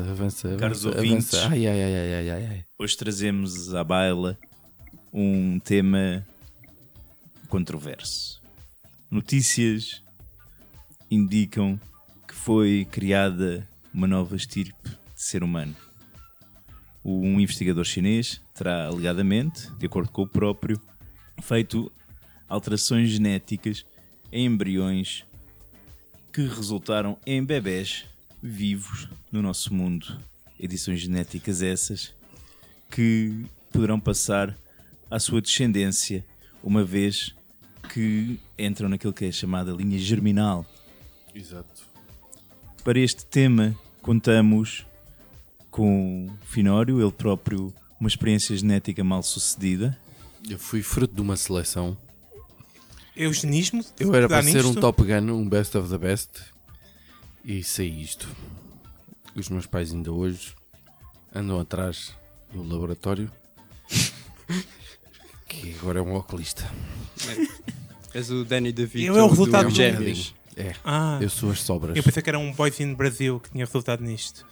avança, avança. Caros avança, ouvintes. avança. Ai, ai, ai, ai, ai, ai. Hoje trazemos à baila um tema controverso. Notícias indicam que foi criada uma nova estirpe de ser humano. Um investigador chinês terá alegadamente, de acordo com o próprio, feito alterações genéticas em embriões que resultaram em bebés vivos no nosso mundo. Edições genéticas essas que poderão passar à sua descendência, uma vez que entram naquilo que é chamada linha germinal. Exato. Para este tema, contamos com Finório, ele próprio, uma experiência genética mal sucedida. Eu fui fruto de uma seleção. Eugenismo? Eu era para ser um? Top Gun, um Best of the Best. E saí isto. Os meus pais ainda hoje andam atrás do laboratório. que agora é um oculista. És o Danny DeVito. Eu é o resultado do do- Gêmeos. É, Ah, eu sou as sobras. eu pensei que era um Boys in Brasil que tinha resultado nisto.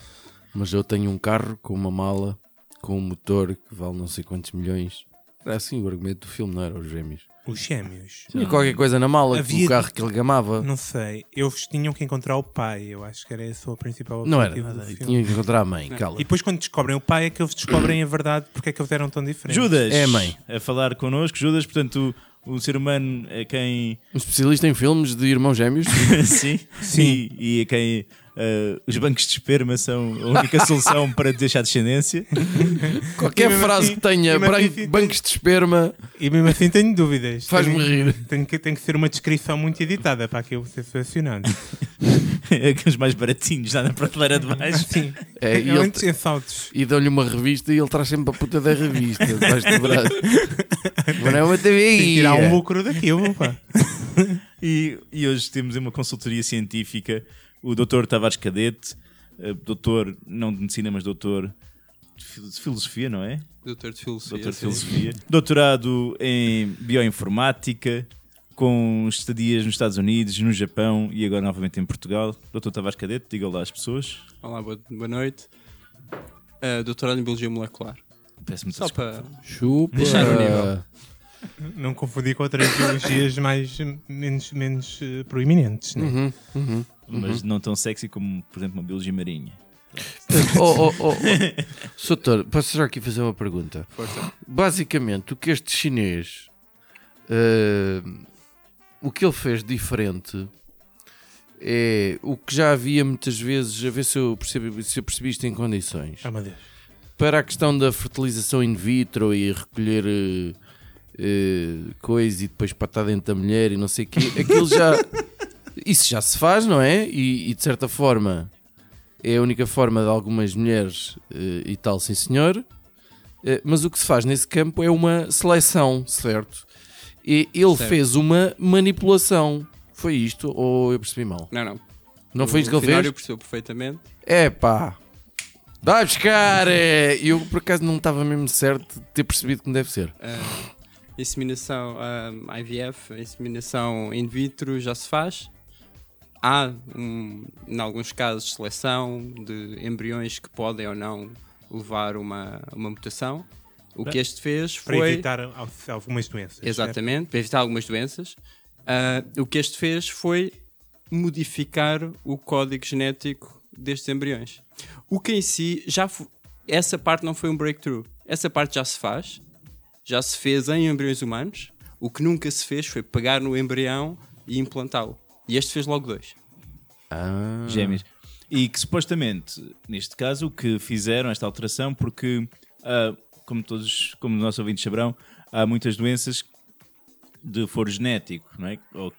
Mas eu tenho um carro com uma mala, com um motor que vale não sei quantos milhões. Era assim o argumento do filme, não era? Os gêmeos. Os gêmeos. Tinha qualquer coisa na mala, Havia- o carro que ele gamava. Não sei. Eles tinham que encontrar o pai. Eu acho que era esse o principal Não era objetivo nada. do e filme. Tinha que encontrar a mãe, cala. E depois quando descobrem o pai é que eles descobrem a verdade porque é que eles eram tão diferentes. Judas, É, mãe. a falar connosco. Judas, portanto, o, o ser humano é quem Um especialista em filmes de irmãos gêmeos. Sim, Sim. E, e a quem eh, os bancos de esperma são a única solução para deixar descendência. Qualquer frase assim- que tenha assim- bancos de esperma E mesmo assim tenho dúvidas. faz-me rir. Tem que, tem que ser uma descrição muito editada para aquilo ser selecionado. Aqueles mais baratinhos lá na prateleira de baixo. Sim. É, e, É, ele- em saltos. e dão-lhe uma revista e ele traz sempre a puta da revista debaixo do braço. Mas não é uma TV. Tem tirar um lucro daquilo, pá. E, e hoje temos uma consultoria científica o Dr. Tavares Cadete, eh, doutor, não de medicina, mas doutor de fil- de filosofia, não é? Doutor de Filosofia. Doutor de filosofia. Doutorado em bioinformática, com estadias nos Estados Unidos, no Japão e agora novamente em Portugal. Doutor Tavares Cadete, diga olá às pessoas. Olá, boa, noite. Uh, doutorado em Biologia Molecular. Peço-me Só para. Chupa. Deixar no nível. Não confundir com outras biologias mais, menos, menos eh, proeminentes, né? Uhum, uhum. Mas não tão sexy como, por exemplo, uma biologia marinha. Oh, oh, oh, oh. Soutor, posso já aqui fazer uma pergunta? Força. Basicamente, o que este chinês. eh, o que ele fez diferente é o que já havia muitas vezes, a ver se eu percebi, se eu percebi isto em condições. Ah, meu Deus. Para a questão da fertilização in vitro e recolher eh, coisa e depois para estar dentro da mulher e não sei o quê, aquilo já. Isso já se faz, não é? E, e, de certa forma é a única forma de algumas mulheres eh, e tal, sim senhor. Eh, mas o que se faz nesse campo é uma seleção, certo? E ele Certo. fez uma manipulação. Foi isto? Ou eu percebi mal? Não, não. Não foi isto que o ele fez? Finório percebeu perfeitamente. É pá. Vai buscar! é. Eu por acaso não estava mesmo certo de ter percebido como deve ser. Uh, inseminação um, IVF, a inseminação in vitro já se faz. Há, um, em alguns casos, seleção de embriões que podem ou não levar uma, uma mutação. O que este fez Para foi. evitar al- algumas doenças. certo? Exatamente, para evitar algumas doenças. Ah, o que este fez foi modificar o código genético destes embriões. O que em si já essa parte não foi um breakthrough. Essa parte já se faz, já se fez em embriões humanos. O que nunca se fez foi pegar no embrião e implantá-lo. E este fez logo dois. Ah. gêmeas. E que supostamente, neste caso, o que fizeram esta alteração, porque, ah, como todos, como os nossos ouvintes saberão, há muitas doenças de foro genético, não é? Ou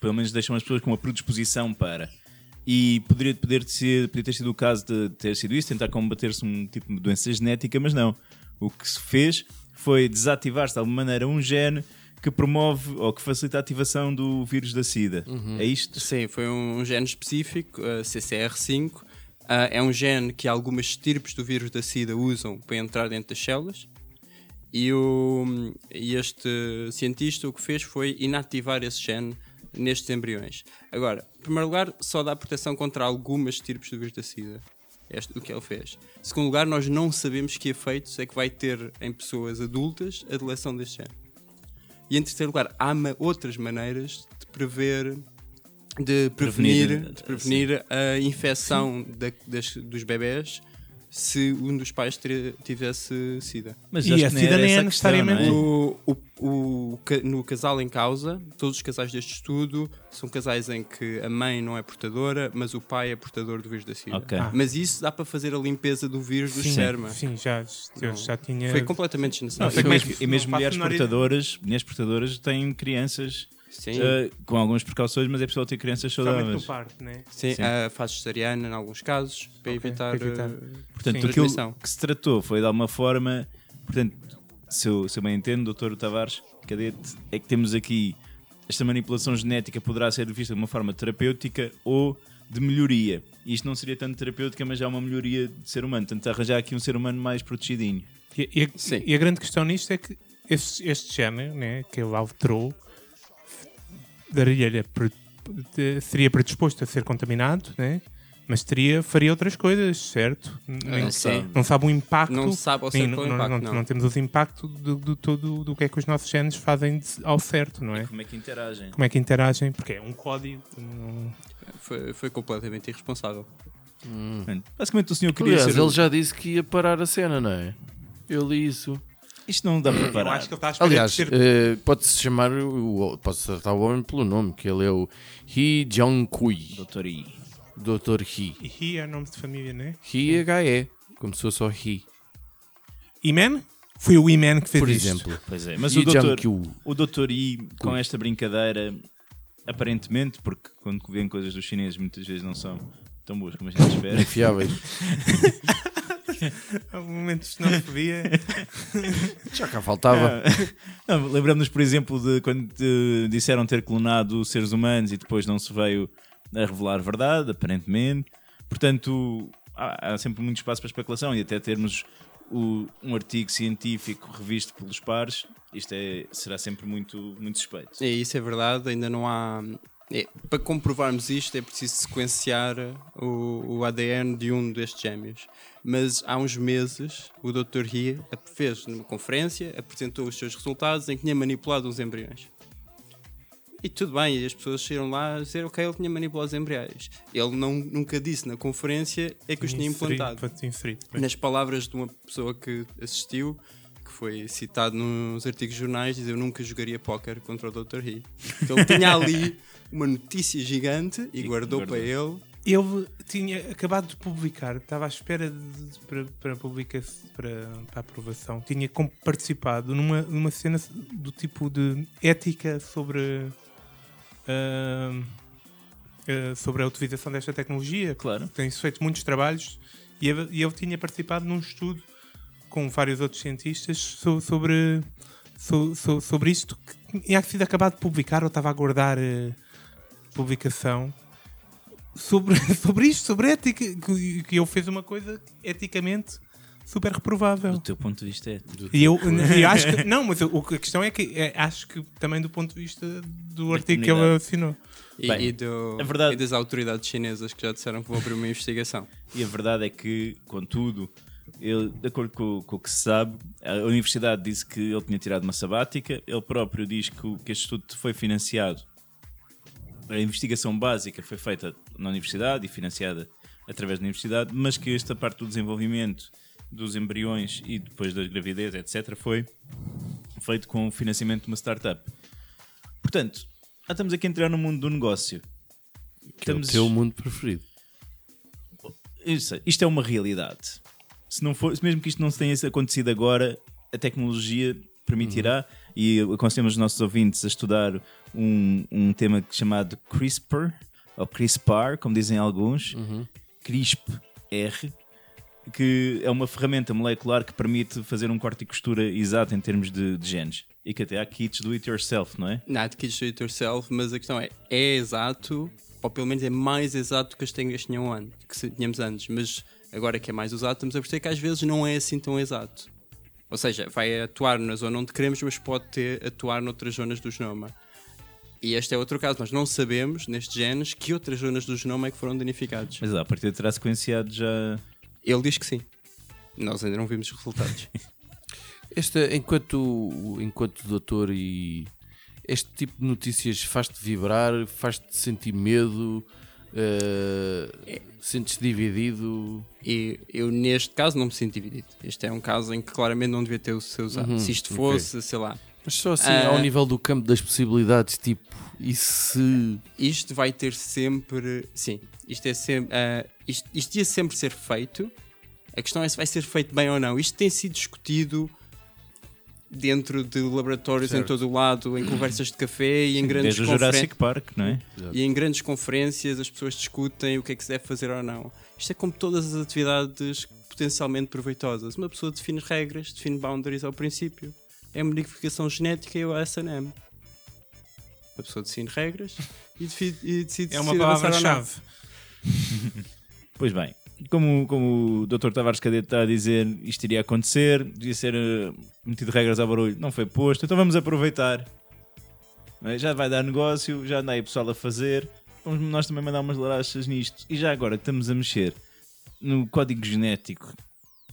pelo menos deixam as pessoas com uma predisposição para. E poderia, poder ser, poderia ter sido o caso de ter sido isso, tentar combater-se um tipo de doença genética, mas não. O que se fez foi desativar-se de alguma maneira um gene que promove ou que facilita a ativação do vírus da SIDA. É isto? Sim, foi um gene específico, uh, CCR5. Uh, é um gene que algumas estirpes do vírus da SIDA usam para entrar dentro das células. E, o, e este cientista o que fez foi inativar esse gene nestes embriões. Agora, em primeiro lugar, só dá proteção contra algumas estirpes do vírus da SIDA. este, o que ele fez. Segundo lugar, nós não sabemos que efeitos é que vai ter em pessoas adultas a deleção deste género. E em terceiro lugar, há outras maneiras de prever, de prevenir, Prevenir, de prevenir a infecção da- das- dos bebés se um dos pais tivesse SIDA. Mas E acho a SIDA nem é necessariamente- não é? O, o- o ca- no casal em causa, todos os casais deste estudo são casais em que a mãe não é portadora, mas o pai é portador do vírus da SIDA. Ok. Ah. Mas isso dá para fazer a limpeza do vírus do esperma. sim, já, já tinha. Foi completamente desnecessário. E mesmo, e mulheres portadoras, mulheres portadoras têm crianças Sim, eh, com algumas precauções, mas é possível ter crianças saudáveis. no parto, né? sim, sim. a fase cesariana em alguns casos, para Ok, evitar, para evitar. eh, Portanto, Sim. aquilo que se tratou foi de alguma forma, portanto, se eu, se eu bem entendo, doutor Tavares Cadete, é que temos aqui esta manipulação genética poderá ser vista de uma forma terapêutica ou de melhoria. E isto não seria tanto terapêutica, mas já uma melhoria de ser humano. Portanto, arranjar aqui um ser humano mais protegidinho. E, e a, e a grande questão nisto é que este, este género né, que ele alterou daria-lhe a pre- de- seria predisposto a ser contaminado, né? mas teria, faria outras coisas, certo? Nem- não sei. não sabe o impacto. Não sabe ao nem- certo é o não- impacto, não- não. não temos os impactos do, do, todo do que é que os nossos genes fazem de- ao certo, não é? Como é que interagem? Como é que interagem? Porque é um código. não- Foi, foi completamente irresponsável. Mano, Basicamente, o senhor queria Aliás, ser. ele já disse que ia parar a cena, não é? Eu li isso. Isto não dá para Eu parar. acho que ele está a Aliás, ser eh, pode-se chamar, o- pode-se tratar o homem pelo nome, que ele é o Hee Jong-kui, Doutor I. Dr. Hee. He é nome de família, né? Hee H-E, se fosse só Hee, E-Man? Foi o E-Man que fez por isto. exemplo. Pois é, mas Hee o doutor, o doutor I, com esta brincadeira, aparentemente, porque quando vêem coisas dos chineses muitas vezes não são tão boas como a gente espera. Infiáveis. Há momentos que não se podia. Já cá faltava. Não, Lembramos-nos, por exemplo, de quando disseram ter clonado seres humanos e depois não se veio a revelar verdade, aparentemente. Portanto, há, há sempre muito espaço para especulação e até termos o- um artigo científico revisto pelos pares, isto é, será sempre muito, muito suspeito. É, isso é verdade, ainda não há. é, para comprovarmos isto é preciso sequenciar o, o ADN de um destes gêmeos. Mas há uns meses o Dr. He fez numa conferência, apresentou os seus resultados em que tinha manipulado uns embriões. E tudo bem, e as pessoas saíram lá a dizer ok, ele tinha manipulado os embriões. Ele não, nunca disse na conferência é que os tinha implantado nas palavras de uma pessoa que assistiu, que foi citado nos artigos de jornais, diz eu nunca jogaria póquer contra o Dr. He. Então ele tinha ali uma notícia gigante e, E guardou, guardou. para ele. Ele tinha acabado de publicar, estava à espera de, de- para, para, publica para, para aprovação. Tinha participado numa, numa cena do tipo de ética sobre, ah, ah, sobre a utilização desta tecnologia. Claro. Tem-se feito muitos trabalhos e ele, e ele tinha participado num estudo com vários outros cientistas so- sobre, so- so- sobre isto que tinha sido acabado de publicar ou estava a aguardar eh, publicação sobre, sobre isto, sobre ética, que, que ele fez uma coisa eticamente super reprovável. Do teu ponto de vista é. E eu, eu acho que. Não, mas o- a questão é que é, acho que também do ponto de vista do artigo que ele assinou. E, Bem, e do- a verdade- e das autoridades chinesas que já disseram que vão abrir uma investigação. E a verdade é que, contudo, ele, de acordo com, com o que se sabe, a universidade disse que ele tinha tirado uma sabática, ele próprio diz que, o- que este estudo foi financiado. A investigação básica foi feita na universidade e financiada através da universidade, mas que esta parte do desenvolvimento dos embriões e depois da gravidez, etc., foi feito com o financiamento de uma startup. Portanto, já estamos aqui a entrar no mundo do negócio. Que é o Estamos- teu mundo preferido. Isso, isto é uma realidade. Se não for, mesmo que isto não tenha acontecido agora, a tecnologia permitirá, e aconselhamos os nossos ouvintes a estudar um, um tema chamado CRISPR, ou CRISPR, como dizem alguns, CRISP-R, que é uma ferramenta molecular que permite fazer um corte e costura exato em termos de, de genes. E que até há kits do it yourself, não é? Not kids do it yourself, mas a questão é: é exato, ou pelo menos é mais exato que as técnicas tinham an- que tínhamos antes, mas agora que é mais usado, estamos a perceber que às vezes não é assim tão exato. Ou seja, vai atuar na zona onde queremos, mas pode ter, atuar noutras zonas do genoma. E este é outro caso, nós não sabemos, nestes genes, que outras zonas do genoma é que foram danificados. Mas a partir terá sequenciado já Ele diz que sim. Nós ainda não vimos os resultados. Esta, enquanto, enquanto doutor e este tipo de notícias faz-te vibrar, faz-te sentir medo, uh, sentes-te dividido. E eu, neste caso, não me sinto dividido. Este é um caso em que claramente não devia ter o seu usado. Uhum, Se isto fosse, sei lá, Mas só assim, Ah. ao nível do campo das possibilidades, tipo, e se. isto vai ter sempre. Sim, isto é sempre. ah, isto, isto ia sempre ser feito. A questão é se vai ser feito bem ou não. Isto tem sido discutido dentro de laboratórios em Certo. todo o lado, em conversas de café e em grandes Desde o conferen- Jurassic Park, não é? E em grandes conferências as pessoas discutem o que é que se deve fazer ou não. Isto é como todas as atividades potencialmente proveitosas. Uma pessoa define regras, define boundaries ao princípio. É modificação genética e o SNM. A pessoa define regras e, defi- e decide É uma palavra-chave. Pois bem, como, como o Dr. Tavares Cadete está a dizer, isto iria acontecer, devia ser eh, metido regras ao barulho, não foi posto, então vamos aproveitar. É? Já vai dar negócio, já anda aí pessoal a fazer, vamos nós também mandar umas larachas nisto. E já agora que estamos a mexer no código genético,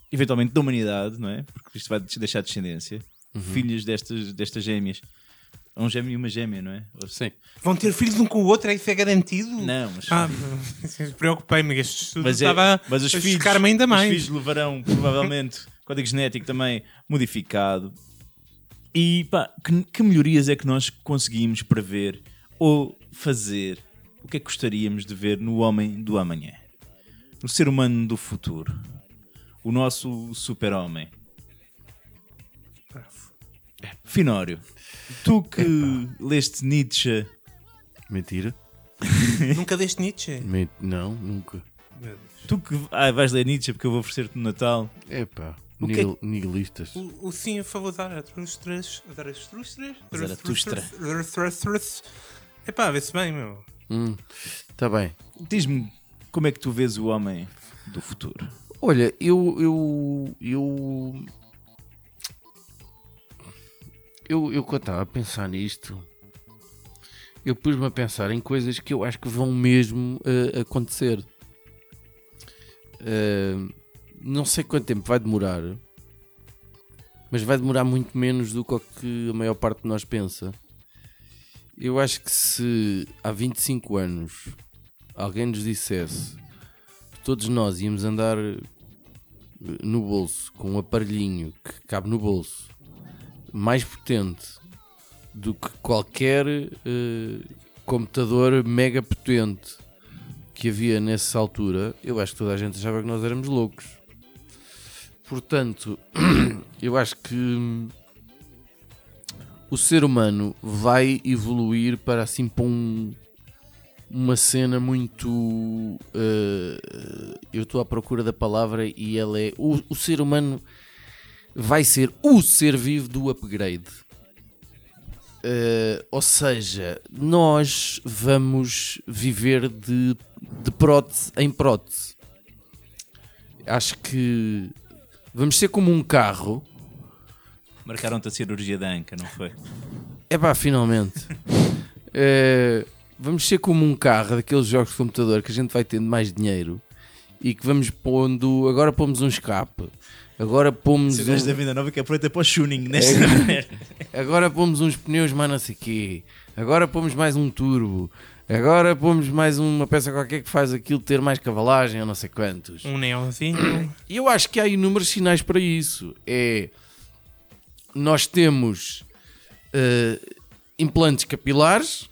eventualmente da humanidade, não é? Porque isto vai deixar descendência, filhos destas, destas gêmeas. Um gêmeo e uma gêmea, não é? Sim. Vão ter filhos um com o outro, é isso é garantido? Não, mas Ah, preocupei-me, este estudo Mas, é- estava mas os a filhos, chocar-me ainda os mais. filhos levarão provavelmente código genético também modificado. E pá, que, que melhorias é que nós conseguimos prever ou fazer? O que é que gostaríamos de ver no homem do amanhã? No ser humano do futuro? O nosso super-homem? Finório, tu que leste Nietzsche, Mentira? Nunca deste Nietzsche? Men- Não, nunca. Tu que ah, vais ler Nietzsche porque eu vou oferecer-te no Natal, Epá, O que é nihil- nihilistas. O, o sim a favor da Zaratustra. Zaratustra? Zaratustra. Zaratustra. Epá, vê-se bem, meu. Hum, tá bem. diz-me como é que tu vês o homem do futuro? Olha, eu. Eu. Eu. Eu, eu quando estava a pensar nisto, eu pus-me a pensar em coisas que eu acho que vão mesmo eh, acontecer. Eh, não sei quanto tempo vai demorar, mas vai demorar muito menos do que a maior parte de nós pensa. Eu acho que se há 25 anos alguém nos dissesse que todos nós íamos andar eh, no bolso com um aparelhinho que cabe no bolso mais potente do que qualquer eh, computador mega potente que havia nessa altura, eu acho que toda a gente achava que nós éramos loucos. Portanto, eu acho que hum, o ser humano vai evoluir para assim para um, uma cena muito. eh, eu estou à procura da palavra e ela é. O, o ser humano vai ser o ser vivo do upgrade. Eh, ou seja, nós vamos viver de, de prótese em prótese. Acho que vamos ser como um carro. Marcaram-te a cirurgia da anca, não foi? É pá, finalmente. Eh, vamos ser como um carro daqueles jogos de computador que a gente vai tendo mais dinheiro e que vamos pondo. Agora pomos um escape, agora pomos. Se um- da Vinda Nova que aproveita para o tuning nesta Agora pomos uns pneus mais não sei quê. Agora pomos mais um turbo. Agora pomos mais uma peça qualquer que faz aquilo ter mais cavalagem ou não sei quantos. Um neonzinho. E eu acho que há inúmeros sinais para isso. É. Nós temos eh, implantes capilares.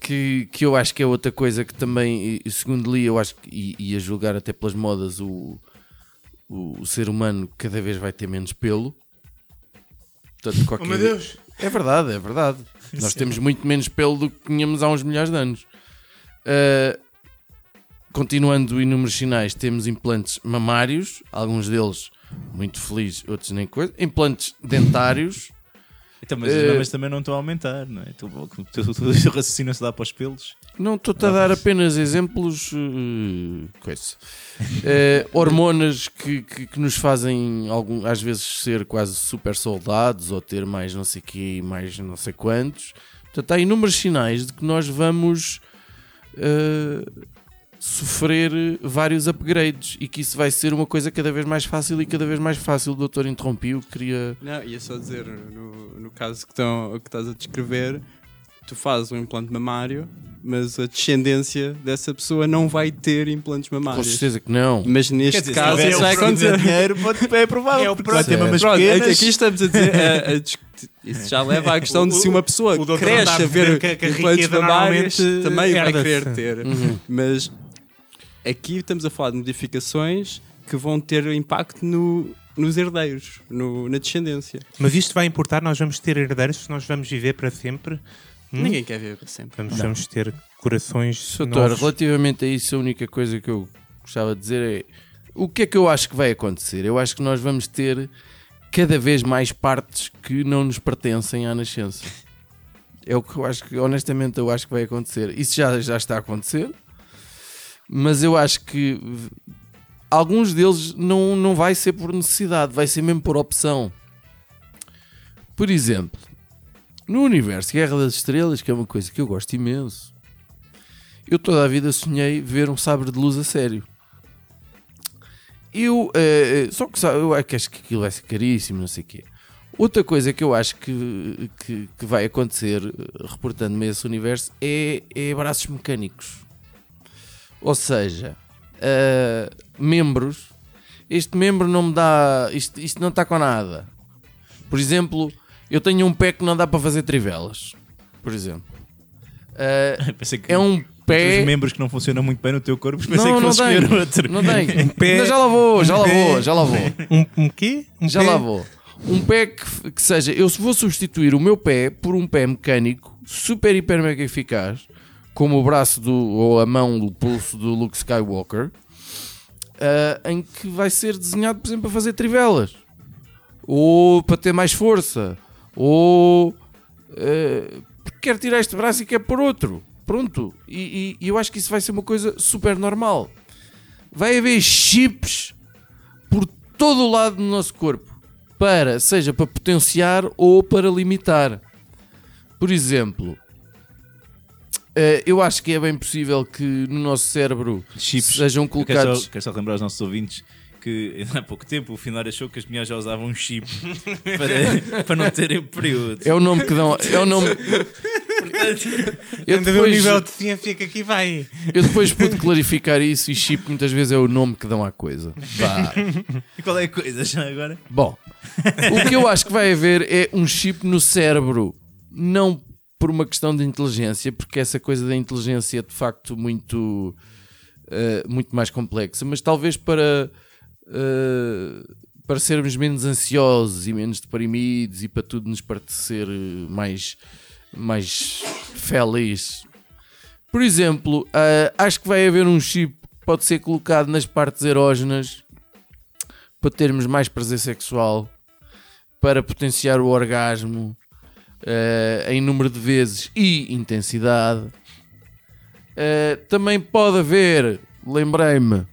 Que, que eu acho que é outra coisa que também, segundo li, eu acho que, e, e a julgar até pelas modas, o, o, o ser humano cada vez vai ter menos pelo. Portanto, Oh qualquer meu Deus! é verdade, é verdade. Nós temos muito menos pelo do que tínhamos há uns milhares de anos. Uh, continuando em números sinais, temos implantes mamários, alguns deles muito felizes, outros nem coisa. Implantes dentários. Então, mas as Eh, mamas também não estão a aumentar, não é? Tu, tu, tu, tu, o raciocínio se dá para os pelos. Não estou-te a dar apenas exemplos. Uh, coisa. Uh, hormonas que, que, que nos fazem algum, às vezes ser quase super soldados ou ter mais não sei quê e mais não sei quantos. Portanto, há inúmeros sinais de que nós vamos uh, sofrer vários upgrades e que isso vai ser uma coisa cada vez mais fácil e cada vez mais fácil. O doutor interrompeu, queria. Não, ia só dizer, no, no caso que, estão, que estás a descrever, tu fazes um implante mamário, mas a descendência dessa pessoa não vai ter implantes Com mamários. certeza que não. Mas neste dizer, se caso tiver isso vai o acontecer. dinheiro, é provável. É o vai ter mamas Pronto, pequenas. aqui estamos a dizer. a- a discutir- isso já leva à questão de se uma pessoa o cresce a a ver que- que a implantes mamários também vai querer ter. Uhum. Mas aqui estamos a falar de modificações que vão ter impacto no- nos herdeiros, no- na descendência. Mas isto vai importar, nós vamos ter herdeiros, nós vamos viver para sempre. Hum? Ninguém quer ver para sempre. Vamos, vamos ter corações Doutor, novos. relativamente a isso, a única coisa que eu gostava de dizer é o que é que eu acho que vai acontecer? Eu acho que nós vamos ter cada vez mais partes que não nos pertencem à nascença. É o que eu acho que, honestamente, eu acho que vai acontecer. Isso já, já está a acontecer, mas eu acho que alguns deles não, não vai ser por necessidade, vai ser mesmo por opção. Por exemplo, no universo Guerra das Estrelas, que é uma coisa que eu gosto imenso, eu toda a vida sonhei ver um sabre de luz a sério. Eu, eh, só que eu acho que aquilo vai ser caríssimo, não sei o quê. Outra coisa que eu acho que, que, que vai acontecer, eh, reportando-me esse universo, é, é braços mecânicos. Ou seja, eh, membros. Este membro não me dá. Isto, isto não está com nada. Por exemplo, eu tenho um pé que não dá para fazer trivelas. Por exemplo. Eh, Pensei que é um pé. os membros que não funcionam muito bem no teu corpo, mas pensei Não, que não fosse tem. escolher outro. Não tem. pé- Não, já lá vou, já um lá pé- vou, já lá vou. Um, um quê? Um Já pé? lá vou. Um pé que, que seja, eu se vou substituir o meu pé por um pé mecânico super, hiper, mega eficaz, como o braço do, ou a mão do pulso do Luke Skywalker, ah, em que vai ser desenhado, por exemplo, para fazer trivelas, ou para ter mais força, ou ah, porque quer tirar este braço e quer pôr outro. Pronto. E, e- eu acho que isso vai ser uma coisa super normal. Vai haver chips por todo o lado do nosso corpo para seja para potenciar ou para limitar. Por exemplo, eh, eu acho que é bem possível que no nosso cérebro Chips. sejam Eu quero colocados. só, quero só lembrar aos nossos ouvintes que há pouco tempo o Finório achou que as mulheres já usavam um chip para, para não terem período. É o nome que dão. É o nome. Eu ver o depois, nível de ciência que aqui vai. eu depois pude clarificar isso e chip muitas vezes é o nome que dão à coisa. Vá. E qual é a coisa já agora? Bom, o que eu acho que vai haver é um chip no cérebro, não por uma questão de inteligência, porque essa coisa da inteligência é de facto muito, eh, muito mais complexa, mas talvez para, eh, para sermos menos ansiosos e menos deprimidos e para tudo nos parecer mais, mais feliz. Por exemplo, eh, acho que vai haver um chip que pode ser colocado nas partes erógenas para termos mais prazer sexual, para potenciar o orgasmo eh, em número de vezes e intensidade. Eh, também pode haver, lembrei-me,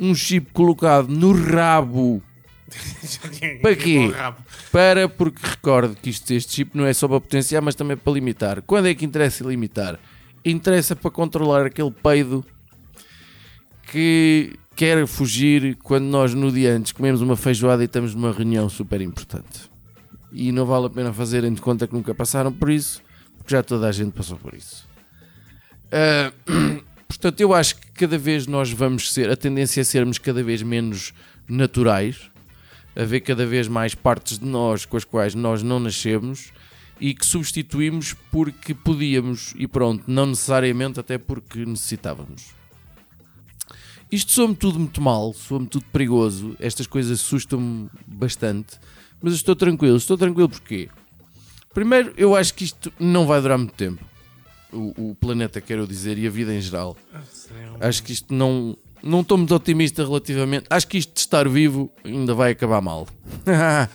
um chip colocado no rabo. Para quê? Para, porque recordo que isto, este chip não é só para potenciar, mas também para limitar. Quando é que interessa limitar? Interessa para controlar aquele peido que quer fugir quando nós no dia antes comemos uma feijoada e estamos numa reunião super importante. E não vale a pena fazerem de conta que nunca passaram por isso, porque já toda a gente passou por isso. Ah, portanto, eu acho que cada vez nós vamos ser, a tendência é sermos cada vez menos naturais, haver cada vez mais partes de nós com as quais nós não nascemos e que substituímos porque podíamos e pronto, não necessariamente até porque necessitávamos. Isto soa-me tudo muito mal, soa-me tudo perigoso, estas coisas assustam-me bastante, mas estou tranquilo. Estou tranquilo porque, primeiro, eu acho que isto não vai durar muito tempo. O, o planeta, quero dizer, e a vida em geral. Acho que isto não. Não estou muito otimista relativamente. Acho que isto de estar vivo ainda vai acabar mal.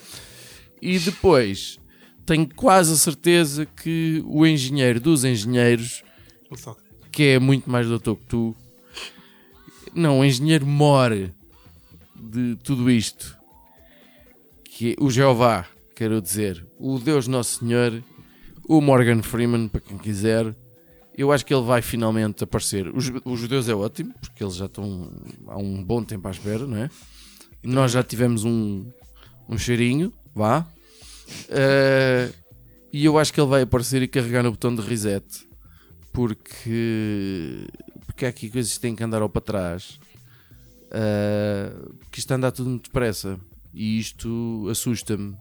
e depois, tenho quase a certeza que o engenheiro dos engenheiros, que é muito mais doutor que tu, não, o engenheiro more de tudo isto, que é o Jeová, quero dizer, o Deus Nosso Senhor, o Morgan Freeman, para quem quiser, Eu acho que ele vai finalmente aparecer. Os, os judeus é ótimo, porque eles já estão há um bom tempo à espera, não é? Nós já tivemos um, um cheirinho, vá. Uh, e eu acho que ele vai aparecer e carregar no botão de reset. Porque, porque há aqui coisas que têm que andar ao para trás. Uh, que isto anda tudo muito depressa. E isto assusta-me.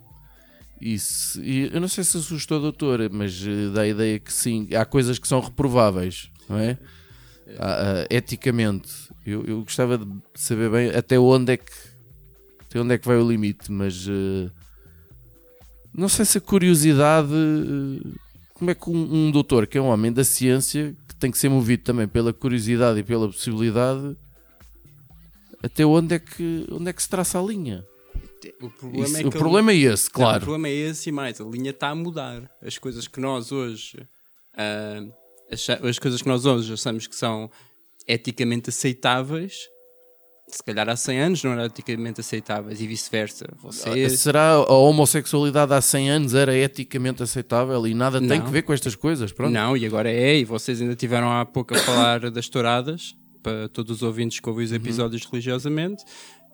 Se, e eu não sei se assustou a doutora, mas uh, dá a ideia que sim. Há coisas que são reprováveis, não é? Uh, eticamente. Eu, eu, gostava de saber bem até onde é que até onde é que vai o limite, mas uh, não sei se a curiosidade. como é que um, um doutor, que é um homem da ciência, que tem que ser movido também pela curiosidade e pela possibilidade, até onde é que, onde é que se traça a linha? O problema, Isso, é, o problema a, é esse, claro. Não, o problema é esse e mais, a linha está a mudar. As coisas que nós hoje uh, acha, as coisas que nós hoje achamos que são eticamente aceitáveis, se calhar há 100 anos não eram eticamente aceitáveis e vice-versa. Vocês... Será a homossexualidade há 100 anos era eticamente aceitável e nada tem Não. que ver com estas coisas? Pronto. Não, e agora é, e vocês ainda tiveram há pouco a falar das touradas, para todos os ouvintes que ouvem os episódios religiosamente,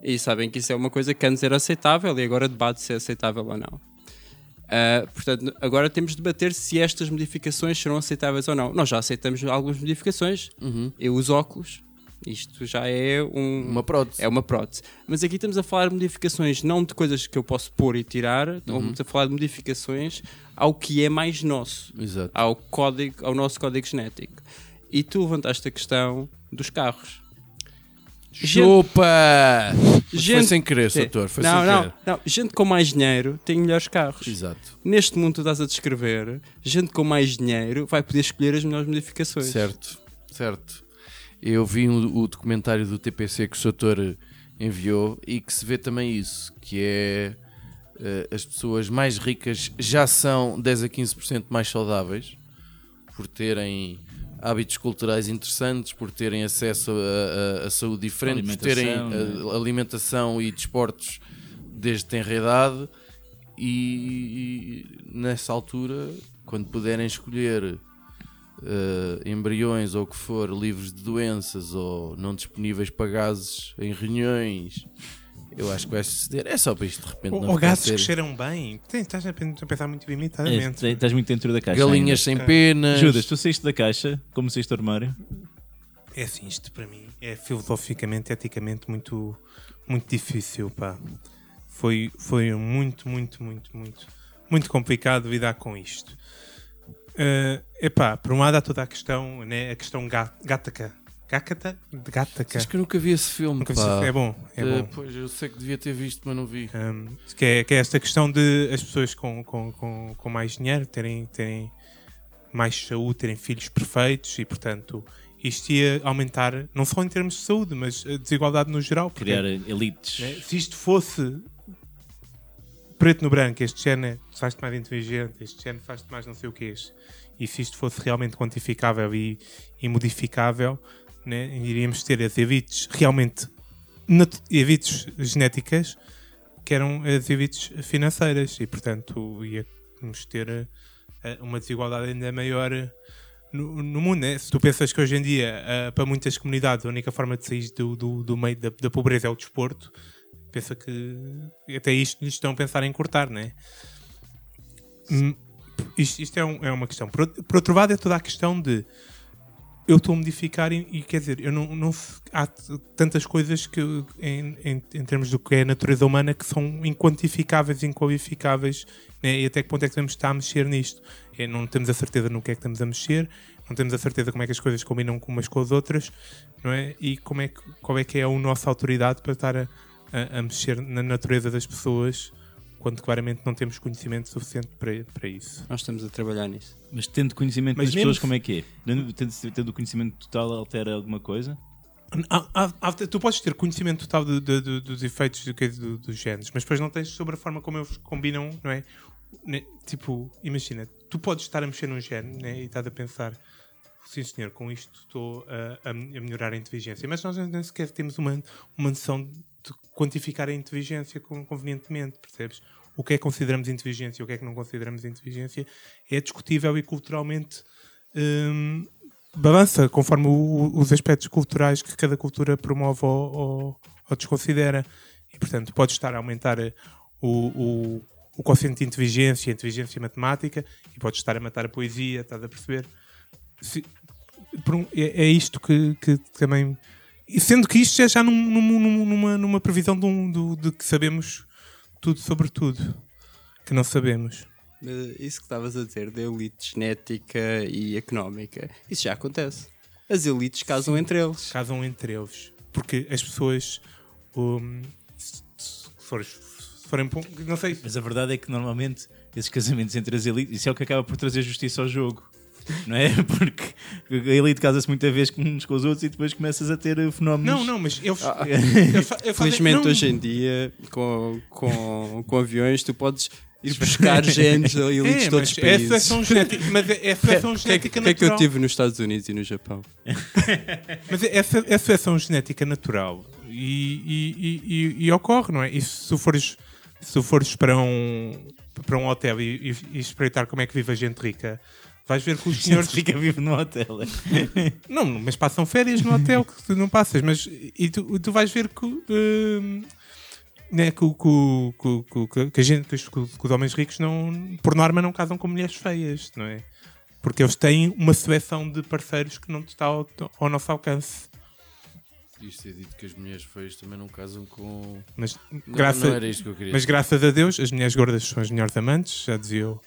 e sabem que isso é uma coisa que antes era aceitável e agora debate se é aceitável ou não. Ah, portanto, agora temos de debater se estas modificações serão aceitáveis ou não. Nós já aceitamos algumas modificações. Eu uso óculos, isto já é um, Uma prótese. é uma prótese. Mas aqui estamos a falar de modificações não de coisas que eu posso pôr e tirar, estamos a falar de modificações ao que é mais nosso Exato. ao, código, ao nosso código genético. E tu levantaste a questão dos carros. Chupa! Mas Foi Gente- sem querer, doutor. Foi não, sem não, querer. não. Gente com mais dinheiro tem melhores carros. Exato. Neste mundo tu estás a descrever, gente com mais dinheiro vai poder escolher as melhores modificações. Certo, certo. Eu vi o, o documentário do TPC que o doutor enviou e que se vê também isso, que é eh, as pessoas mais ricas já são 10 a 15% mais saudáveis por terem hábitos culturais interessantes, por terem acesso a, a- a saúde diferente, por terem Alimentação, a- alimentação e desportos desde tenra idade. E, e nessa altura, quando puderem escolher eh, embriões ou o que for, livres de doenças ou não disponíveis para gases em reuniões, eu acho que vai suceder. É só para isto de repente não Ou gatos que sério. cheiram bem. Tem- Estás a pen- a pensar muito É, limitadamente. estás muito dentro da caixa. Galinhas sem penas. ainda. Judas, tu saíste da caixa, como saíste do armário? É assim, isto para mim é filosoficamente, eticamente muito, muito difícil, pá. Foi, foi muito, muito, muito, muito, muito complicado lidar com isto. É epá, por um lado há toda a questão, né, a questão ga- gataca. Gátata? Gataca. Acho que eu nunca vi esse filme. Nunca vi esse- É bom, é bom. Pois, eu sei que devia ter visto, mas não vi. Um, que, é, que é esta questão de as pessoas com, com, com, com mais dinheiro terem, terem mais saúde, terem filhos perfeitos e, portanto, isto ia aumentar, não só em termos de saúde, mas a desigualdade no geral. porque, Criar elites. né, se isto fosse preto no branco, este género faz-te mais inteligente, este género faz-te mais não sei o que e se isto fosse realmente quantificável e, e modificável, né, iríamos ter as elites realmente elites genéticas que eram as elites financeiras e portanto íamos ter eh, uma desigualdade ainda maior eh, no, no mundo, né? Se tu pensas que hoje em dia, eh, para muitas comunidades, a única forma de sair do, do, do meio da, da pobreza é o desporto, pensa que até isto lhes estão a pensar em cortar, né? Hum, Isto, isto é, um- é uma questão. Por, por outro lado, é toda a questão de eu estou a modificar e, e, quer dizer, eu não, não há tantas coisas que em, em, em termos do que é a natureza humana que são inquantificáveis, inqualificáveis né? e até que ponto é que devemos estar a mexer nisto. É, não temos a certeza no que é que estamos a mexer, não temos a certeza como é que as coisas combinam com umas com as outras, não é? E como é que, qual é que é a nossa autoridade para estar a, a, a mexer na natureza das pessoas quando claramente não temos conhecimento suficiente para, para isso. Nós estamos a trabalhar nisso. Mas tendo conhecimento Mas das pessoas, se- como é que é? Tendo, tendo, conhecimento total, altera alguma coisa? Há- há- tu podes ter conhecimento total de- de- de- dos efeitos do, que- do- dos genes, mas depois não tens sobre a forma como eles combinam, não é? Ne- Tipo, imagina, tu podes estar a mexer num gene né, e estás a pensar, sim senhor, com isto estou a, a melhorar a inteligência, mas nós nem sequer temos uma, uma noção quantificar a inteligência con- convenientemente, percebes? O que é que consideramos inteligência e o que é que não consideramos inteligência é discutível e culturalmente hum, balança conforme o- os aspectos culturais que cada cultura promove ou, ou, ou desconsidera. E, portanto, pode estar a aumentar eh, o, o, o quociente de inteligência, a inteligência matemática, e pode estar a matar a poesia, estás a perceber? Se- um- é, é isto que, que também. E Sendo que isto é já num- num- num- numa, numa previsão de, um, do- de que sabemos tudo sobre tudo. Que não sabemos. Mas Isso que estavas a dizer da elite genética e económica, isso já acontece. As elites casam entre eles. casam entre eles. Porque as pessoas. hum, se, se forem. Não sei. Mas a verdade é que normalmente esses casamentos entre as elites, isso é o que acaba por trazer justiça ao jogo. Não é? Porque a elite casa-se muita vez uns com os outros e depois começas a ter eh, fenómenos. Não, não, mas eles. Ah, fa- eles fazem- Felizmente não, hoje em dia, com, com, com aviões, tu podes ir buscar genes a elites É, de outros mas é a países. seleção genética, mas é, é seleção O que, é, genética que é que eu natural. tive nos Estados Unidos e no Japão? Mas é, essa é a seleção genética natural e, e, e, e- e ocorre, não é? E se fores, se fores para, um, para um hotel e, e, e espreitar como é que vive a gente rica, vais ver que os Senhor senhores. fica vivo no hotel. Não, mas passam férias no hotel que tu não passas, mas e tu, tu vais ver que, hum, né, que, o- que, o- que, o- que, que a gente, que os, que os homens ricos não, por norma não casam com mulheres feias, não é? Porque eles têm uma seleção de parceiros que não está ao, ao nosso alcance. Isto é dito que as mulheres feias também não casam com. Mas, Não, graça, não era isto que eu queria mas graças a Deus, as mulheres gordas são as melhores amantes, já dizia o,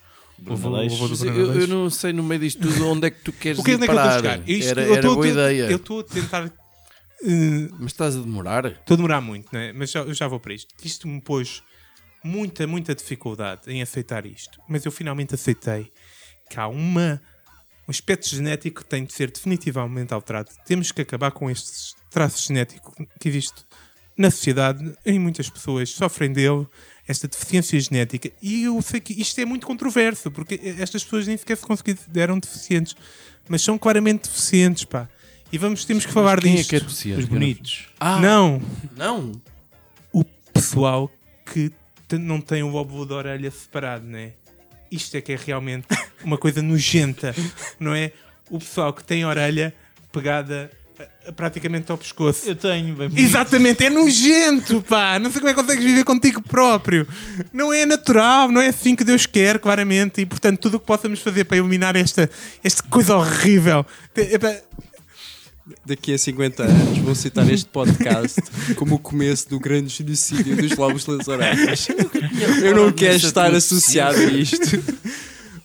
Mas Bruno eu, eu não sei no meio disto tudo onde é que tu queres O que é ir onde é que eu estou a parar. chegar? Isto- era eu era estou a boa te- ideia. Eu estou a tentar eh, Mas estás a demorar? Estou a demorar muito, né? mas já, eu já vou para isto. Isto me pôs muita, muita dificuldade em aceitar isto. Mas eu finalmente aceitei que há uma, um aspecto genético que tem de ser definitivamente alterado. Temos que acabar com este traço genético que existe na sociedade e muitas pessoas sofrem dele, esta deficiência genética. E eu sei que isto é muito controverso, porque estas pessoas nem sequer se consideram deficientes, mas são claramente deficientes, pá. E vamos, temos que falar Quem é disto. que é deficiente? Os bonitos. Ah, Não, Não. o pessoal que não tem o lóbulo da orelha separado, né? Isto é que é realmente uma coisa nojenta, não é? O pessoal que tem a orelha pegada praticamente ao pescoço. Eu tenho, bem Exatamente, é nojento, pá! Não sei como é que consegues viver contigo próprio. Não é natural, não é assim que Deus quer, claramente. E portanto, tudo o que possamos fazer para eliminar esta, esta coisa horrível. É, pá, Daqui a 50 anos vão citar este podcast como o começo do grande genocídio dos lobos orelhas. Eu não quero estar associado a isto.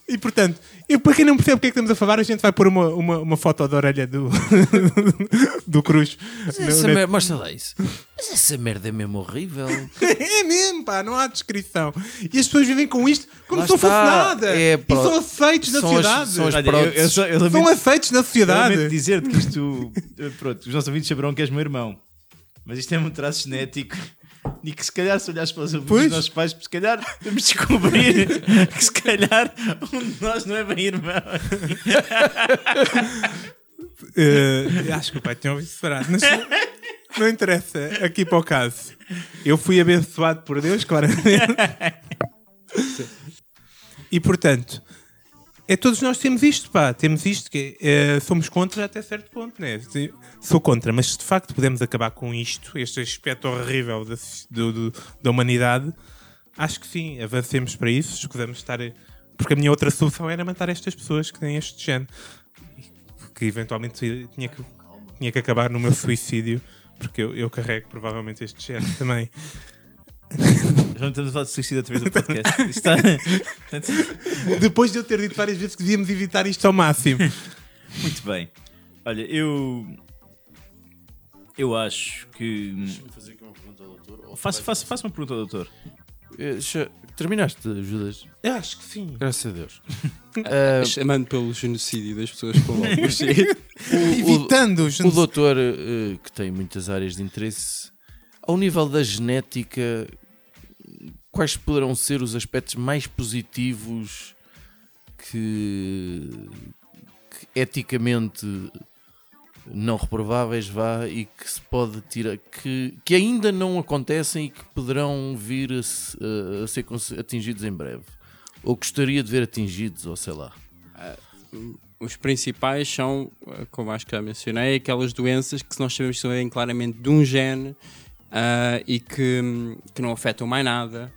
E portanto, eu, para quem não percebe o que é que estamos a falar, a gente vai pôr uma, uma, uma foto da orelha do, do Cruz. Mas essa mostra lá isso. Mas essa merda é mesmo horrível. É mesmo, pá, não há descrição. E as pessoas vivem com isto como Lá se não fosse nada. É, e são aceitos na sociedade. são as Olha, eu, eu, só- eu São aceitos na eu sociedade. dizer-te que isto. Pronto, os nossos ouvintes saberão que és meu irmão. Mas isto é um traço genético. E que se calhar, se olhares para os dos nossos pais, se calhar vamos descobrir que se calhar um de nós não é bem irmão. Eh, acho que o pai tinha ouvido separado. Mas não interessa. Aqui para o caso. Eu fui abençoado por Deus, claramente. E portanto, é, todos nós temos isto, pá. Temos isto que é, somos contra até certo ponto, né? Sou contra, mas se de facto podemos acabar com isto, este aspecto horrível da, do- do- da humanidade, acho que sim, avancemos para isso, escusamos estar. Porque a minha outra solução era matar estas pessoas que têm este género que eventualmente tinha que, tinha que acabar no meu suicídio, porque eu, eu carrego provavelmente este género também. Já não estamos a falar de suicídio outra vez no podcast. Isto está... Depois de eu ter dito várias vezes que devíamos evitar isto ao máximo. Muito bem. Olha, eu. Eu acho que. Deixa-me fazer aqui uma pergunta ao doutor. Ou Faça, vai- faça, faça uma pergunta ao doutor. Eh, deixa- Terminaste, Judas? Eu acho que sim. Graças a Deus. Ah, Chamando pelo genocídio das pessoas com lobos. Evitando os o doutor, eh, que tem muitas áreas de interesse, ao nível da genética, quais poderão ser os aspectos mais positivos que, que eticamente não reprováveis vá e que se pode tirar que, que ainda não acontecem e que poderão vir a, a- ser atingidos em breve ou gostaria de ver atingidos ou sei lá os principais são, eh, como acho que já mencionei, aquelas doenças que nós sabemos que são claramente de um gene ah, e que, que não afetam mais nada.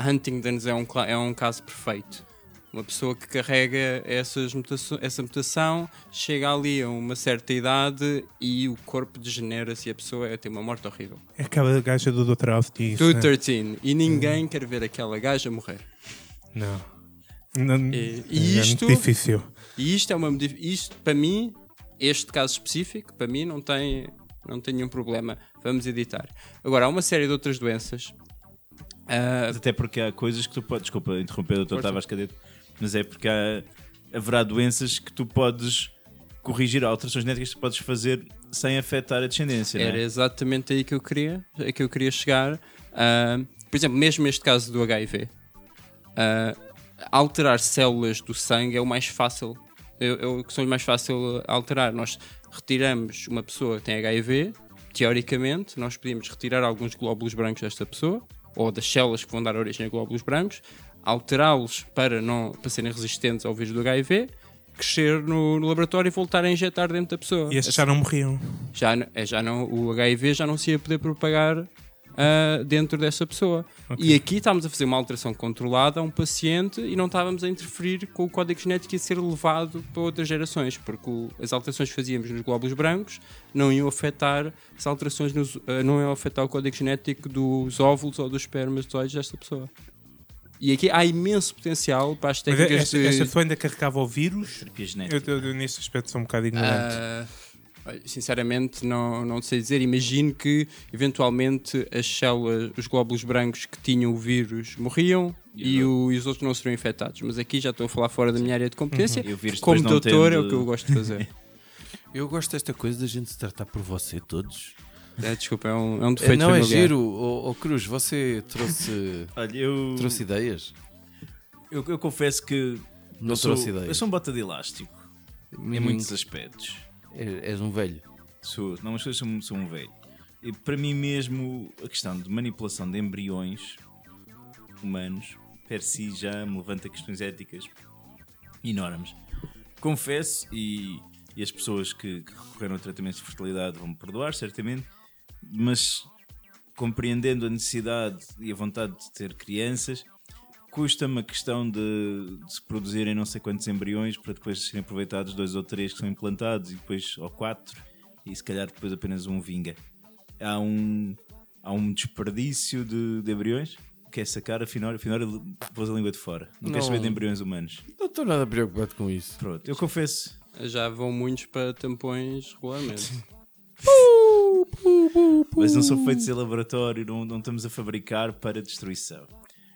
Huntington's é um, é um caso perfeito. Uma pessoa que carrega essas mutaço- essa mutação chega ali a uma certa idade e o corpo degenera-se e a pessoa tem uma morte horrível. É aquela gaja do Dr. House que diz. né? 213. E ninguém quer ver aquela gaja morrer. Não. Não- E- é e isto- muito difícil. E isto é uma isto para mim, este caso específico, para mim não tem, não tem nenhum problema. Vamos editar. Agora, há uma série de outras doenças. Mas até porque há coisas que tu podes. Desculpa interromper, doutor. Tavares Cadete. Mas é porque há, haverá doenças que tu podes corrigir, alterações genéticas que tu podes fazer sem afetar a descendência. é? Era exatamente aí que eu queria, que eu queria chegar. Ah, por exemplo, mesmo este caso do HIV, ah, alterar células do sangue é o mais fácil, é, é o que são mais fácil alterar. Nós retiramos uma pessoa que tem HIV, teoricamente, nós podíamos retirar alguns glóbulos brancos desta pessoa, ou das células que vão dar origem a glóbulos brancos, alterá-los para, não, para serem resistentes ao vírus do HIV, crescer no, no laboratório e voltar a injetar dentro da pessoa. E estes já não morriam. já, é, já não, o HIV já não se ia poder propagar ah, dentro dessa pessoa. E aqui estávamos a fazer uma alteração controlada a um paciente e não estávamos a interferir com o código genético e a ser levado para outras gerações, porque o- as alterações que fazíamos nos glóbulos brancos não iam afetar as alterações nos, ah, não iam afetar o código genético dos óvulos ou dos espermatozoides desta pessoa. E aqui há imenso potencial para as Mas técnicas esta, de... esta pessoa ainda carregava o vírus. Terapia Eu, genética. eu, eu nesse aspecto sou um bocado ignorante. Olha, sinceramente, não, não sei dizer. Imagino que, eventualmente, as células, os glóbulos brancos que tinham o vírus morriam e, o- e os outros não seriam infectados. Mas aqui já estou a falar fora da minha área de competência. E o vírus Como doutor, é tendo- o que eu gosto de fazer. Eu gosto desta coisa da gente se tratar por você todos. É, desculpa, é um, é um É, defeito não é familiar. giro. Ô ô, Cruz, você trouxe, Olha, eu, trouxe ideias? eu, eu confesso que. Não eu sou, trouxe ideias. Eu sou um bota de elástico. Em Menino, muitos aspectos. É- És um velho. Sou, não, mas sou, sou um velho. E para mim mesmo, a questão de manipulação de embriões humanos, per si, já me levanta questões éticas enormes. Confesso, e, e as pessoas que, que recorreram a tratamentos de fertilidade vão me perdoar, certamente, mas compreendendo a necessidade e a vontade de ter crianças, custa-me a questão de, de se produzirem não sei quantos embriões para depois serem aproveitados dois ou três que são implantados e depois ou quatro e se calhar depois apenas um vinga. Há um, há um desperdício de, de embriões que é sacar, afinal, afinal pôs a língua de fora. Não, queres Não. saber de embriões humanos. Não estou nada preocupado com isso. Pronto, eu confesso. Já vão muitos para tampões regularmente. Mas não são feitos em laboratório, não, não estamos a fabricar para destruição.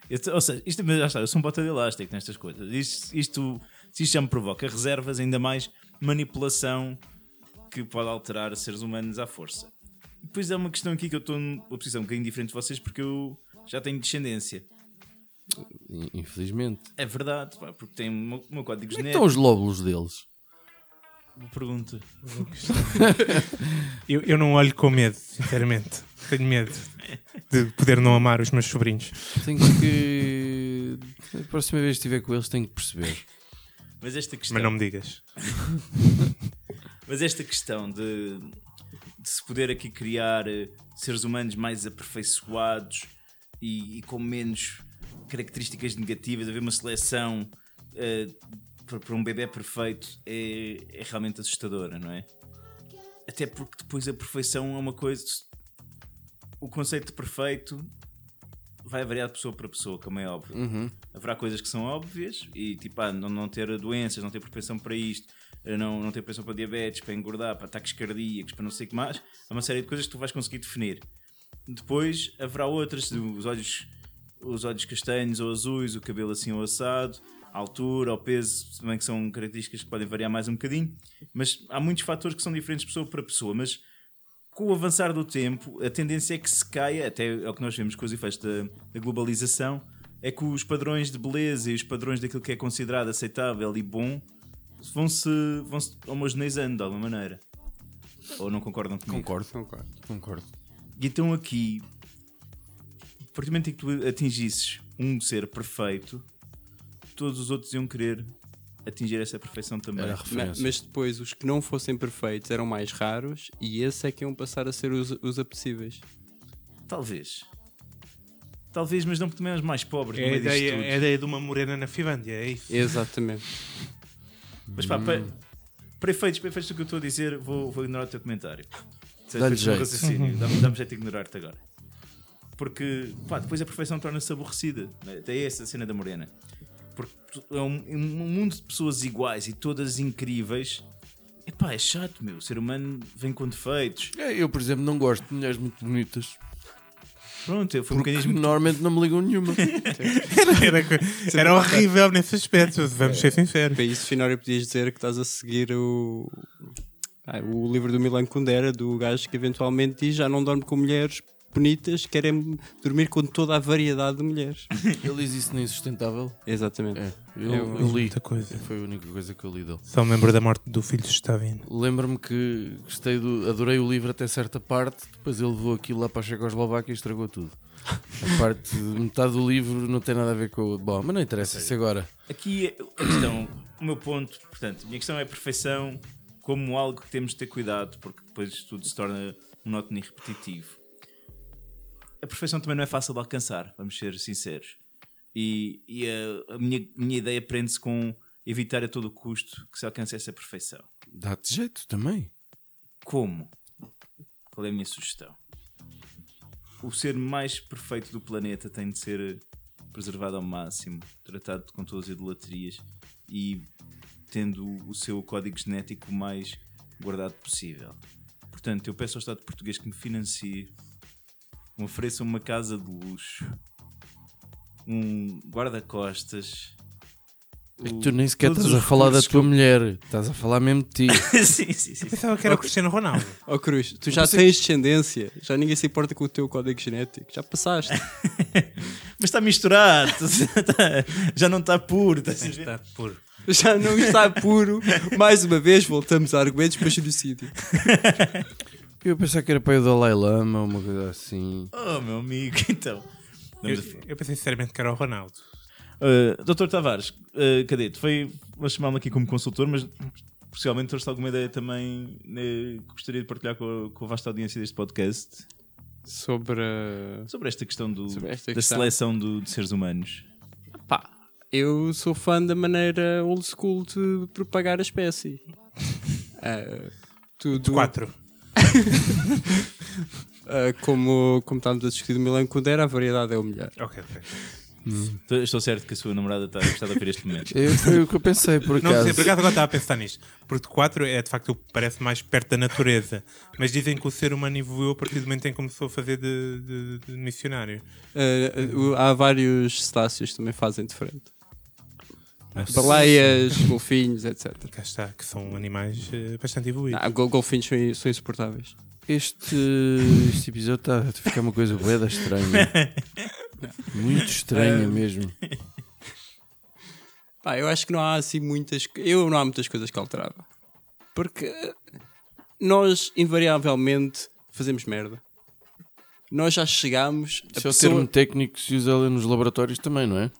Eu ou seja, isto, mas já está, eu sou um bota de elástico nestas coisas. Isto, isto, se isto já me provoca reservas, ainda mais manipulação que pode alterar seres humanos à força. Depois há uma questão aqui que eu estou numa posição um bocadinho diferente de vocês porque eu já tenho descendência. In- Infelizmente. É verdade, pá, porque tem o meu, meu código Como é genético. estão os lóbulos deles? Boa Pergunta. Eu, eu não olho com medo, sinceramente. Tenho medo de poder não amar os meus sobrinhos. Tenho que. A próxima vez que estiver com eles, tenho que perceber. Mas esta questão. Mas não me digas. Mas esta questão de, de se poder aqui criar eh, seres humanos mais aperfeiçoados e, e com menos características negativas, haver uma seleção eh, para, para um bebê perfeito é, é realmente assustadora, não é? Até porque depois a perfeição é uma coisa. O conceito de perfeito vai variar de pessoa para pessoa, como é óbvio. Haverá coisas que são óbvias e tipo, ah, não, não ter doenças, não ter propensão para isto, eh, não, não ter propensão para diabetes, para engordar, para ataques cardíacos, para não sei o que mais. Há uma série de coisas que tu vais conseguir definir. Depois haverá outras, os olhos, os olhos castanhos ou azuis, o cabelo assim ou assado, a altura, o peso, também que são características que podem variar mais um bocadinho, mas há muitos fatores que são diferentes de pessoa para pessoa, mas com o avançar do tempo, a tendência é que se caia, até é o que nós vemos com os efeitos da, da globalização, é que os padrões de beleza e os padrões daquilo que é considerado aceitável e bom vão-se vão -se homogeneizando de alguma maneira. Ou não concordam comigo? Concordo, Concordo. concordo. E então aqui, a partir do momento em que tu atingisses um ser perfeito, todos os outros iam querer atingir essa perfeição também. Era a Ma- referência. Mas depois os que não fossem perfeitos eram mais raros e esses é que iam passar a ser os, os apetecíveis. Talvez. Talvez, mas não porque também os mais pobres É a, ideia, é a ideia de uma morena na Finlândia, é isso. Exatamente. Mas pá, para, para efeitos, para efeitos do que eu estou a dizer, vou, vou ignorar o teu comentário. Efeitos do jeito. Dá-me dá-me jeito de ignorar-te agora. Porque pá, depois a perfeição torna-se aborrecida. Até essa cena da morena. É um, é um mundo de pessoas iguais e todas incríveis. Epá, é chato, meu. O ser humano vem com defeitos. É, Eu, por exemplo, não gosto de mulheres muito bonitas. Pronto, foi um Porque mecanismo. normalmente não me ligam nenhuma. Era, era horrível nesse aspecto, vamos ser sinceros. Para isso, Finório, podias dizer que estás a seguir o, ah, o livro do Milan Kundera, do gajo que eventualmente diz já não dorme com mulheres bonitas, querem dormir com toda a variedade de mulheres. Ele diz isso no Insustentável. Exatamente. É, eu, Eu- eu li. Muita coisa. Foi a única coisa que eu li dele. Só me lembro da morte do filho de Stalin. Lembro-me que gostei do, adorei o livro até certa parte, depois ele levou aquilo lá para a Checoslováquia e estragou tudo. A parte, metade do livro não tem nada a ver com o. Bom, mas não interessa isso agora. Aqui é- a questão, o meu ponto, portanto, a minha questão é a perfeição como algo que temos de ter cuidado, porque depois tudo se torna monótono e repetitivo. A perfeição também não é fácil de alcançar, vamos ser sinceros. E, e a, a minha, minha ideia prende-se com evitar a todo custo que se alcance essa perfeição. Dá-te jeito também. Como? Qual é a minha sugestão? O ser mais perfeito do planeta tem de ser preservado ao máximo, tratado com todas as idolatrias e tendo o seu código genético o mais guardado possível. Portanto, eu peço ao Estado português que me financie, me ofereça uma casa de luxo, um guarda-costas. É que tu nem sequer todos estás a falar da tua mulher, estás a falar mesmo de ti. sim, sim, sim. Pensava que era o Cristiano Ronaldo. Oh Cruz, tu já tens descendência, já ninguém se importa com o teu código genético, já passaste. Mas está misturado, já não está puro. a ver? Está puro. Já não está puro. Mais uma vez, voltamos a argumentos para genocídio. Eu pensava que era para o Dalai Lama ou uma coisa assim. Oh, meu amigo, então. Eu, eu pensei sinceramente que era o Ronaldo. Uh, Doutor Tavares, uh, cadete, foi, vou chamá-lo aqui como consultor, mas possivelmente trouxe alguma ideia também né, que gostaria de partilhar com a, com a vasta audiência deste podcast Sobre. uh, sobre esta questão do, Sobre esta da questão. seleção do- de seres humanos. Pá, eu sou fã da maneira old school de propagar a espécie. Ah, tudo, Quatro. ah, como, como estávamos a discutir do Milan Kundera, a variedade é o melhor. Ok, ok. Estou- Estou certo que a sua namorada está a gostar de ouvir este momento. Eu, foi o que eu pensei, por Não acaso. sei, por acaso agora estava a pensar nisto. Porque quatro é de facto o que parece mais perto da natureza. Mas dizem que o ser humano evoluiu a partir do momento em que começou a fazer de, de- de missionário. O- há vários cetáceos que também fazem diferente. Baleias, golfinhos, etc. Cá está, que são animais eh, bastante evoluídos. Ah, gol- golfinhos são, são insuportáveis. Este, este episódio está a ficar uma coisa boeda estranha. Muito estranha mesmo. Pá, eu acho que não há assim muitas. Eu não há muitas coisas que alterava. Porque nós, invariavelmente, fazemos merda. Nós já chegámos. A Isso é o pessoa... termo técnico que se usa ali nos laboratórios também, não é?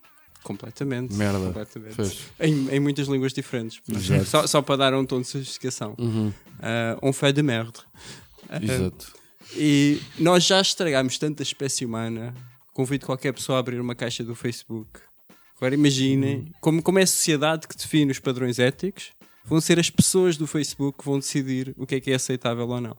Completamente. Merda. Completamente. Em, em muitas línguas diferentes. Só, só para dar um tom de sofisticação. Uhum, Ah, on fait de merde. Ah, exato. E nós já estragámos tanta espécie humana. Convido qualquer pessoa a abrir uma caixa do Facebook. Agora imaginem como, como é a sociedade que define os padrões éticos. Vão ser as pessoas do Facebook que vão decidir o que é que é aceitável ou não.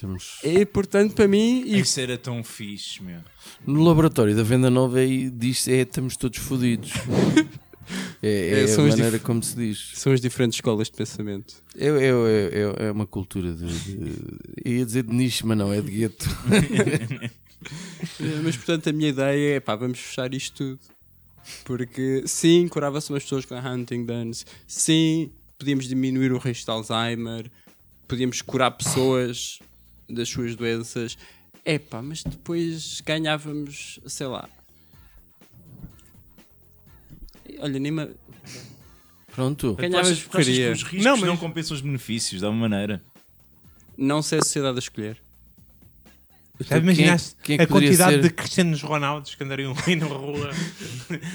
Temos... E portanto, para mim, e Isso era tão fixe, meu. No laboratório da venda nova aí diz é estamos todos fodidos. É, é É, a maneira dif- como se diz. são as diferentes escolas de pensamento. É, é, é, é uma cultura de, de. Eu ia dizer de nicho, mas não, é de gueto. Mas portanto, a minha ideia é pá, vamos fechar isto tudo. Porque sim, curava-se umas pessoas com Huntington's, sim, podíamos diminuir o risco de Alzheimer, podíamos curar pessoas das suas doenças. É pá, mas depois ganhávamos, sei lá. Olha, nem me... Pronto. Que porcaria. os riscos Não, não, mas- compensam os benefícios, de alguma maneira? não sei a sociedade a escolher. Já Então, imaginaste quem é- quem é que a quantidade ser? de Cristianos Ronaldos que andariam aí na rua?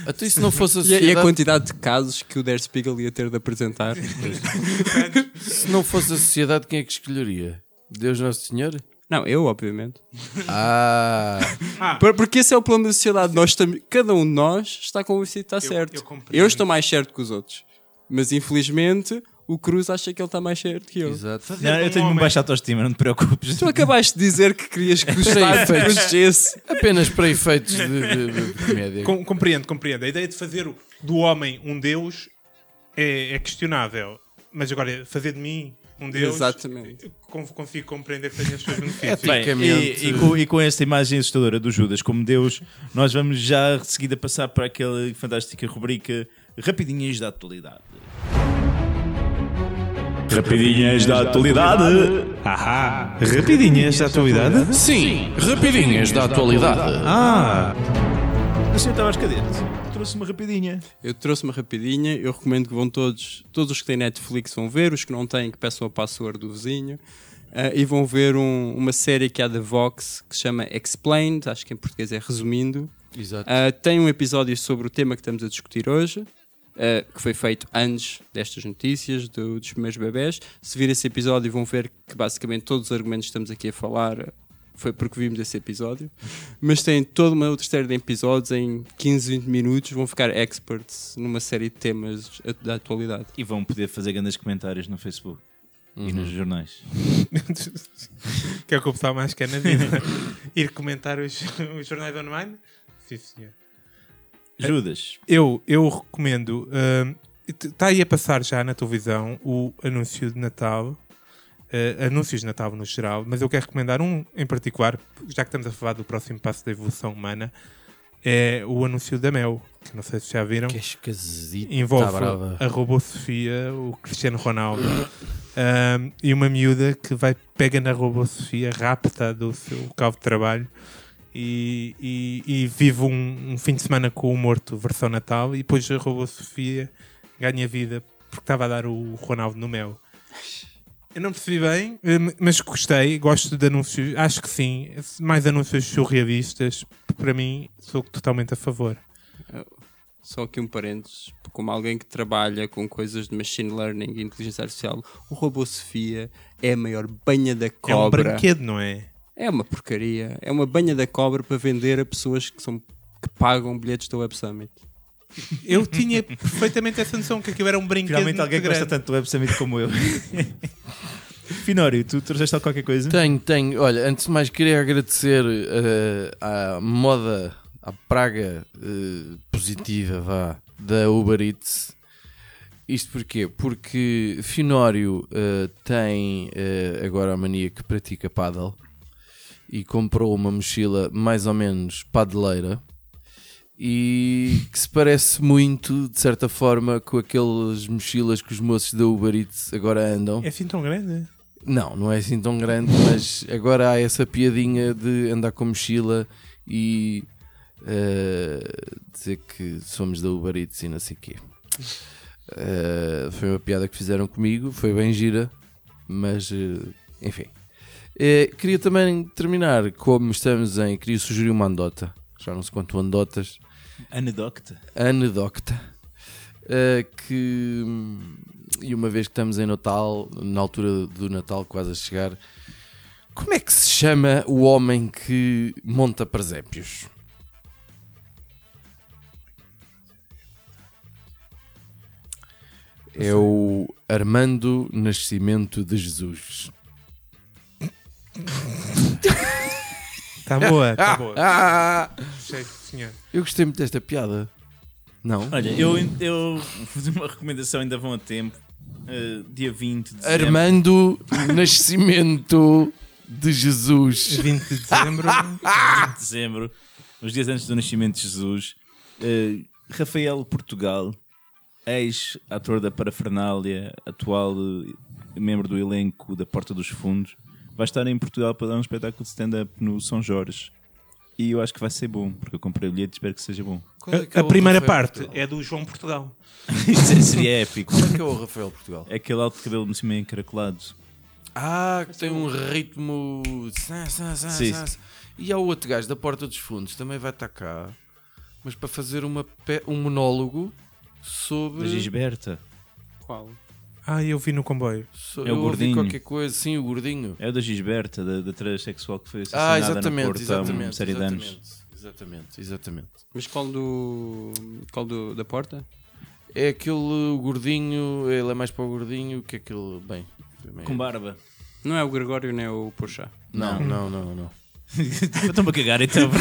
Até se não fosse a E a, e a sociedade, quantidade de casos que o Der Spiegel ia ter de apresentar. se não fosse a sociedade, quem é que escolheria? Deus Nosso Senhor? Não, eu, obviamente. Ah, Por- Porque esse é o plano da sociedade. Nós cada um de nós está convencido que está Eu- certo. eu Eu, estou mais certo que os outros. Mas infelizmente o Cruz acha que ele está mais certo que eu. exato. Não, eu um tenho uma homem- baixa autoestima, não te preocupes. Tu acabaste de dizer que querias que o Estado protegesse. Apenas para efeitos de, de, de- de comédia. Com- compreendo, compreendo. A ideia de fazer do homem um Deus é, é questionável. Mas agora, fazer de mim um Deus. Exatamente. con- Consigo compreender que tenha os seus benefícios. Bem, Bem, e, e com, e com esta imagem assustadora do Judas como Deus, nós vamos já de seguida passar para aquela fantástica rubrica Rapidinhas da Atualidade. Rapidinhas da Atualidade. Ahá! Rapidinhas da atualidade? Sim, rapidinhas da atualidade. Ah! O senhor Tavares Cadete trouxe uma rapidinha. Eu trouxe uma rapidinha. Eu recomendo que vão todos, todos os que têm Netflix vão ver, os que não têm, que peçam a password do vizinho. Ah, e vão ver um- uma série que há da Vox que se chama Explained, acho que em português é resumindo. Exato. Ah, tem um episódio sobre o tema que estamos a discutir hoje, ah, que foi feito antes destas notícias do- dos primeiros bebés. Se vir esse episódio, vão ver que basicamente todos os argumentos que estamos aqui a falar foi porque vimos esse episódio. Mas tem toda uma outra série de episódios em 15, 20 minutos. Vão ficar experts numa série de temas da atualidade. E vão poder fazer grandes comentários no Facebook e nos jornais. que é o que o pessoal mais quer na vida. Ir comentar os, os jornais online? Sim, senhor. Judas, Eu, eu recomendo. Está aí a passar já na televisão o anúncio de Natal. Uh, anúncios de Natal no geral, mas eu quero recomendar um em particular, já que estamos a falar do próximo passo da evolução humana, é o anúncio da Mel, que não sei se já viram. Que esquisito. envolve Tá a robô Sofia, o Cristiano Ronaldo um, e uma miúda que vai pega na robô Sofia, rapta do seu local de trabalho e, e- e vive um, um fim de semana com o morto versão Natal e depois a robô Sofia ganha vida porque estava a dar o Ronaldo no mel. Eu não percebi bem, eh, mas gostei, gosto de anúncios, acho que sim, mais anúncios surrealistas, para mim sou totalmente a favor. Só aqui um parênteses, como alguém que trabalha com coisas de machine learning e inteligência artificial, o robô Sofia é a maior banha da É um cobra. brinquedo, não é? É uma porcaria. É uma banha da cobra para vender a pessoas que, são, que pagam bilhetes da Web Summit. Eu tinha perfeitamente essa noção que aquilo era um brinquedo finalmente alguém que gosta tanto do Web Summit como eu. Finório, tu trouxeste qualquer coisa? Tenho, tenho. Olha, antes de mais queria agradecer eh, à moda, à praga eh, positiva, vá, da Uber Eats. Isto porquê? Porque Finório eh, tem agora a mania que pratica paddle e comprou uma mochila mais ou menos padeleira e que se parece muito, de certa forma, com aquelas mochilas que os moços da Uber Eats agora andam. É assim tão grande? Não, não é assim tão grande, mas agora há essa piadinha de andar com mochila e eh, dizer que somos da Uber Eats e não sei o quê. Eh, foi uma piada que fizeram comigo, foi bem gira, mas eh, enfim. Queria também terminar, como estamos em. Queria sugerir uma andota, já não sei quanto andotas, Anedocta. anedocta uh, que e uma vez que estamos em Natal, na altura do Natal quase a chegar, como é que se chama o homem que monta presépios? É o Armando Nascimento de Jesus. Está boa, está boa. Ah! Sei, senhor. Eu gostei muito desta piada. Não? Olha, eu, eu fiz uma recomendação, ainda vão a tempo. Uh, dia 20 de dezembro. Armando Nascimento de Jesus. 20 de dezembro. de dezembro, uns dias antes do nascimento de Jesus, eh, Rafael Portugal, ex-ator da Parafernália, atual eh, membro do elenco da Porta dos Fundos, vai estar em Portugal para dar um espetáculo de stand-up no São Jorge. E eu acho que vai ser bom, porque eu comprei o bilhete e espero que seja bom. A, a primeira parte é do João Portugal. Isso seria épico. Qual é que é o Rafael Portugal? É aquele alto cabelo no cima encaracolado. Ah, que tem um ritmo. Sá, sá, sá, Sim. sá, sá. E há o outro gajo da Porta dos Fundos, também vai estar cá, mas para fazer uma pe- um monólogo sobre. Da Gisberta. Qual? Ah, eu vi no comboio. É o eu ouvi gordinho. qualquer coisa, sim, o gordinho. É o da Gisberta, da, da transexual que foi Ah, assassinada no exatamente, Porto há uma exatamente. série de anos. exatamente, exatamente, exatamente. Mas qual do. Qual do, da porta? É aquele o gordinho, ele é mais para o gordinho que aquele. Bem. também é- Com barba. Não é o Gregório nem o Porchat. Não, não, não, não. Estou-me a cagar então.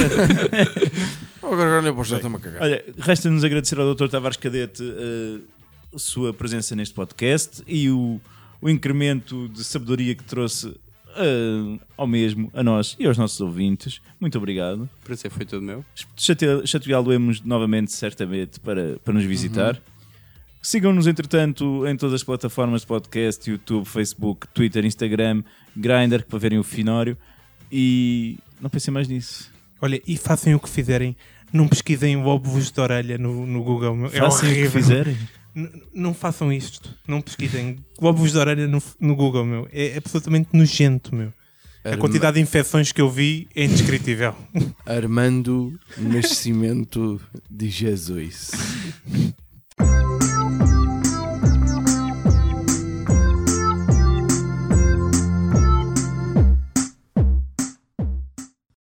O Gregório nem pode já está-me a cagar. Olha, resta-nos agradecer ao Dr. Tavares Cadete eh, sua presença neste podcast e o, o incremento de sabedoria que trouxe eh, ao mesmo, a nós e aos nossos ouvintes. Muito obrigado. O prazer foi todo meu. Chate- Chateá-lo-emos novamente, certamente, para, para nos visitar. Sigam-nos, entretanto, em todas as plataformas de podcast: YouTube, Facebook, Twitter, Instagram, Grindr, para verem o Finório. E não pensem mais nisso. Olha, e façam o que fizerem. Não pesquisem óvulos de orelha no, no Google. É Façam o que fizerem. Não façam isto. Não pesquisem óvulos de orelha no, no Google, meu. É absolutamente nojento, meu. A Arma- quantidade de infecções que eu vi é indescritível. Armando Nascimento de Jesus.